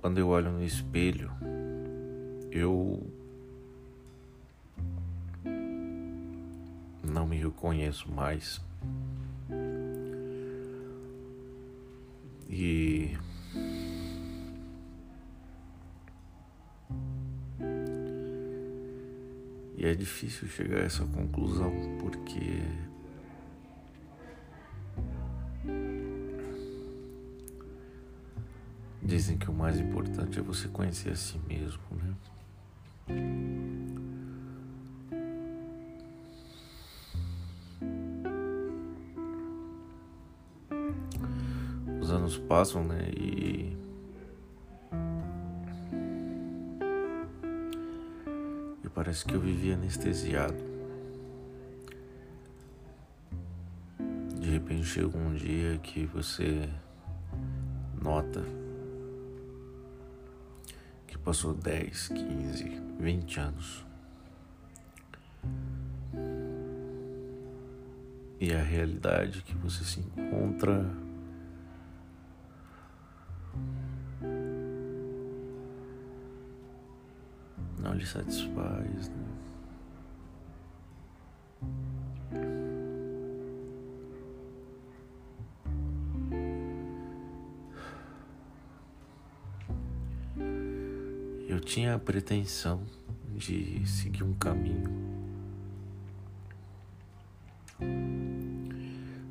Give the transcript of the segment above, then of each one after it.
quando eu olho no espelho, eu não me reconheço mais. E E é difícil chegar a essa conclusão porque dizem que o mais importante é você conhecer a si mesmo, né? Os anos passam, né? E Parece que eu vivia anestesiado. De repente chega um dia que você nota passou 10, 15, 20 anos. E a realidade que você se encontra não lhe satisfaz. Né? Eu tinha a pretensão de seguir um caminho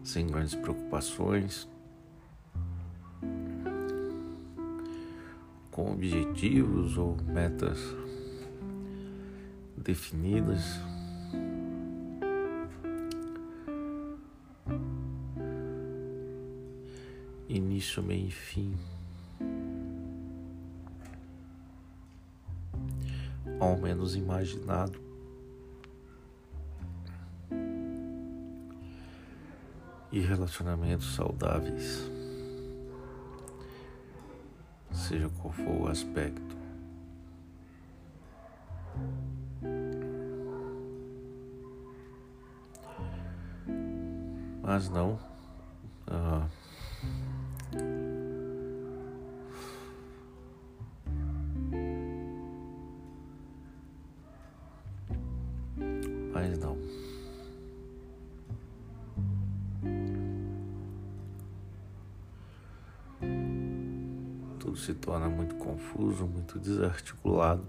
sem grandes preocupações, com objetivos ou metas definidas. Início, meio e fim. Ao menos imaginado. E relacionamentos saudáveis, seja qual for o aspecto. mas não. Ah, Tudo se torna muito confuso, muito desarticulado.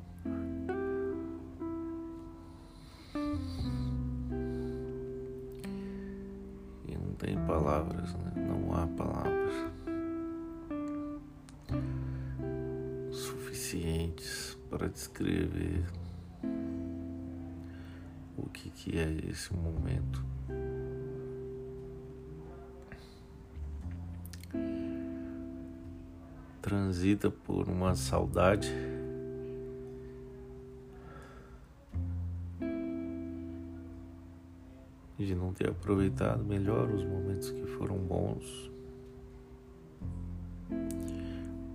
tem palavras, né? não há palavras suficientes para descrever o que, que é esse momento. Transita por uma saudade. De não ter aproveitado melhor os momentos que foram bons,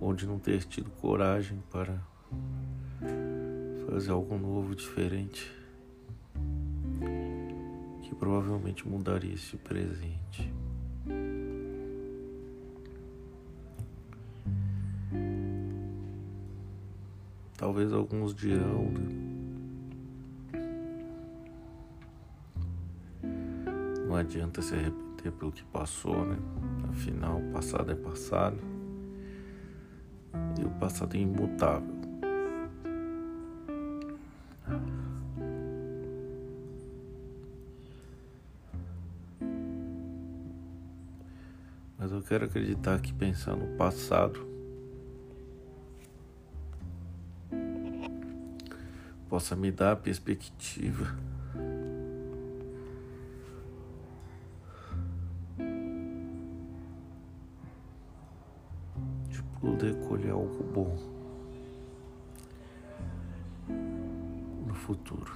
ou de não ter tido coragem para fazer algo novo, diferente, que provavelmente mudaria esse presente. Talvez alguns dirão, né? não adianta se arrepender pelo que passou, né? Afinal, o passado é passado e o passado é imutável. Mas eu quero acreditar que pensar no passado possa me dar a perspectiva poder colher algo bom no futuro.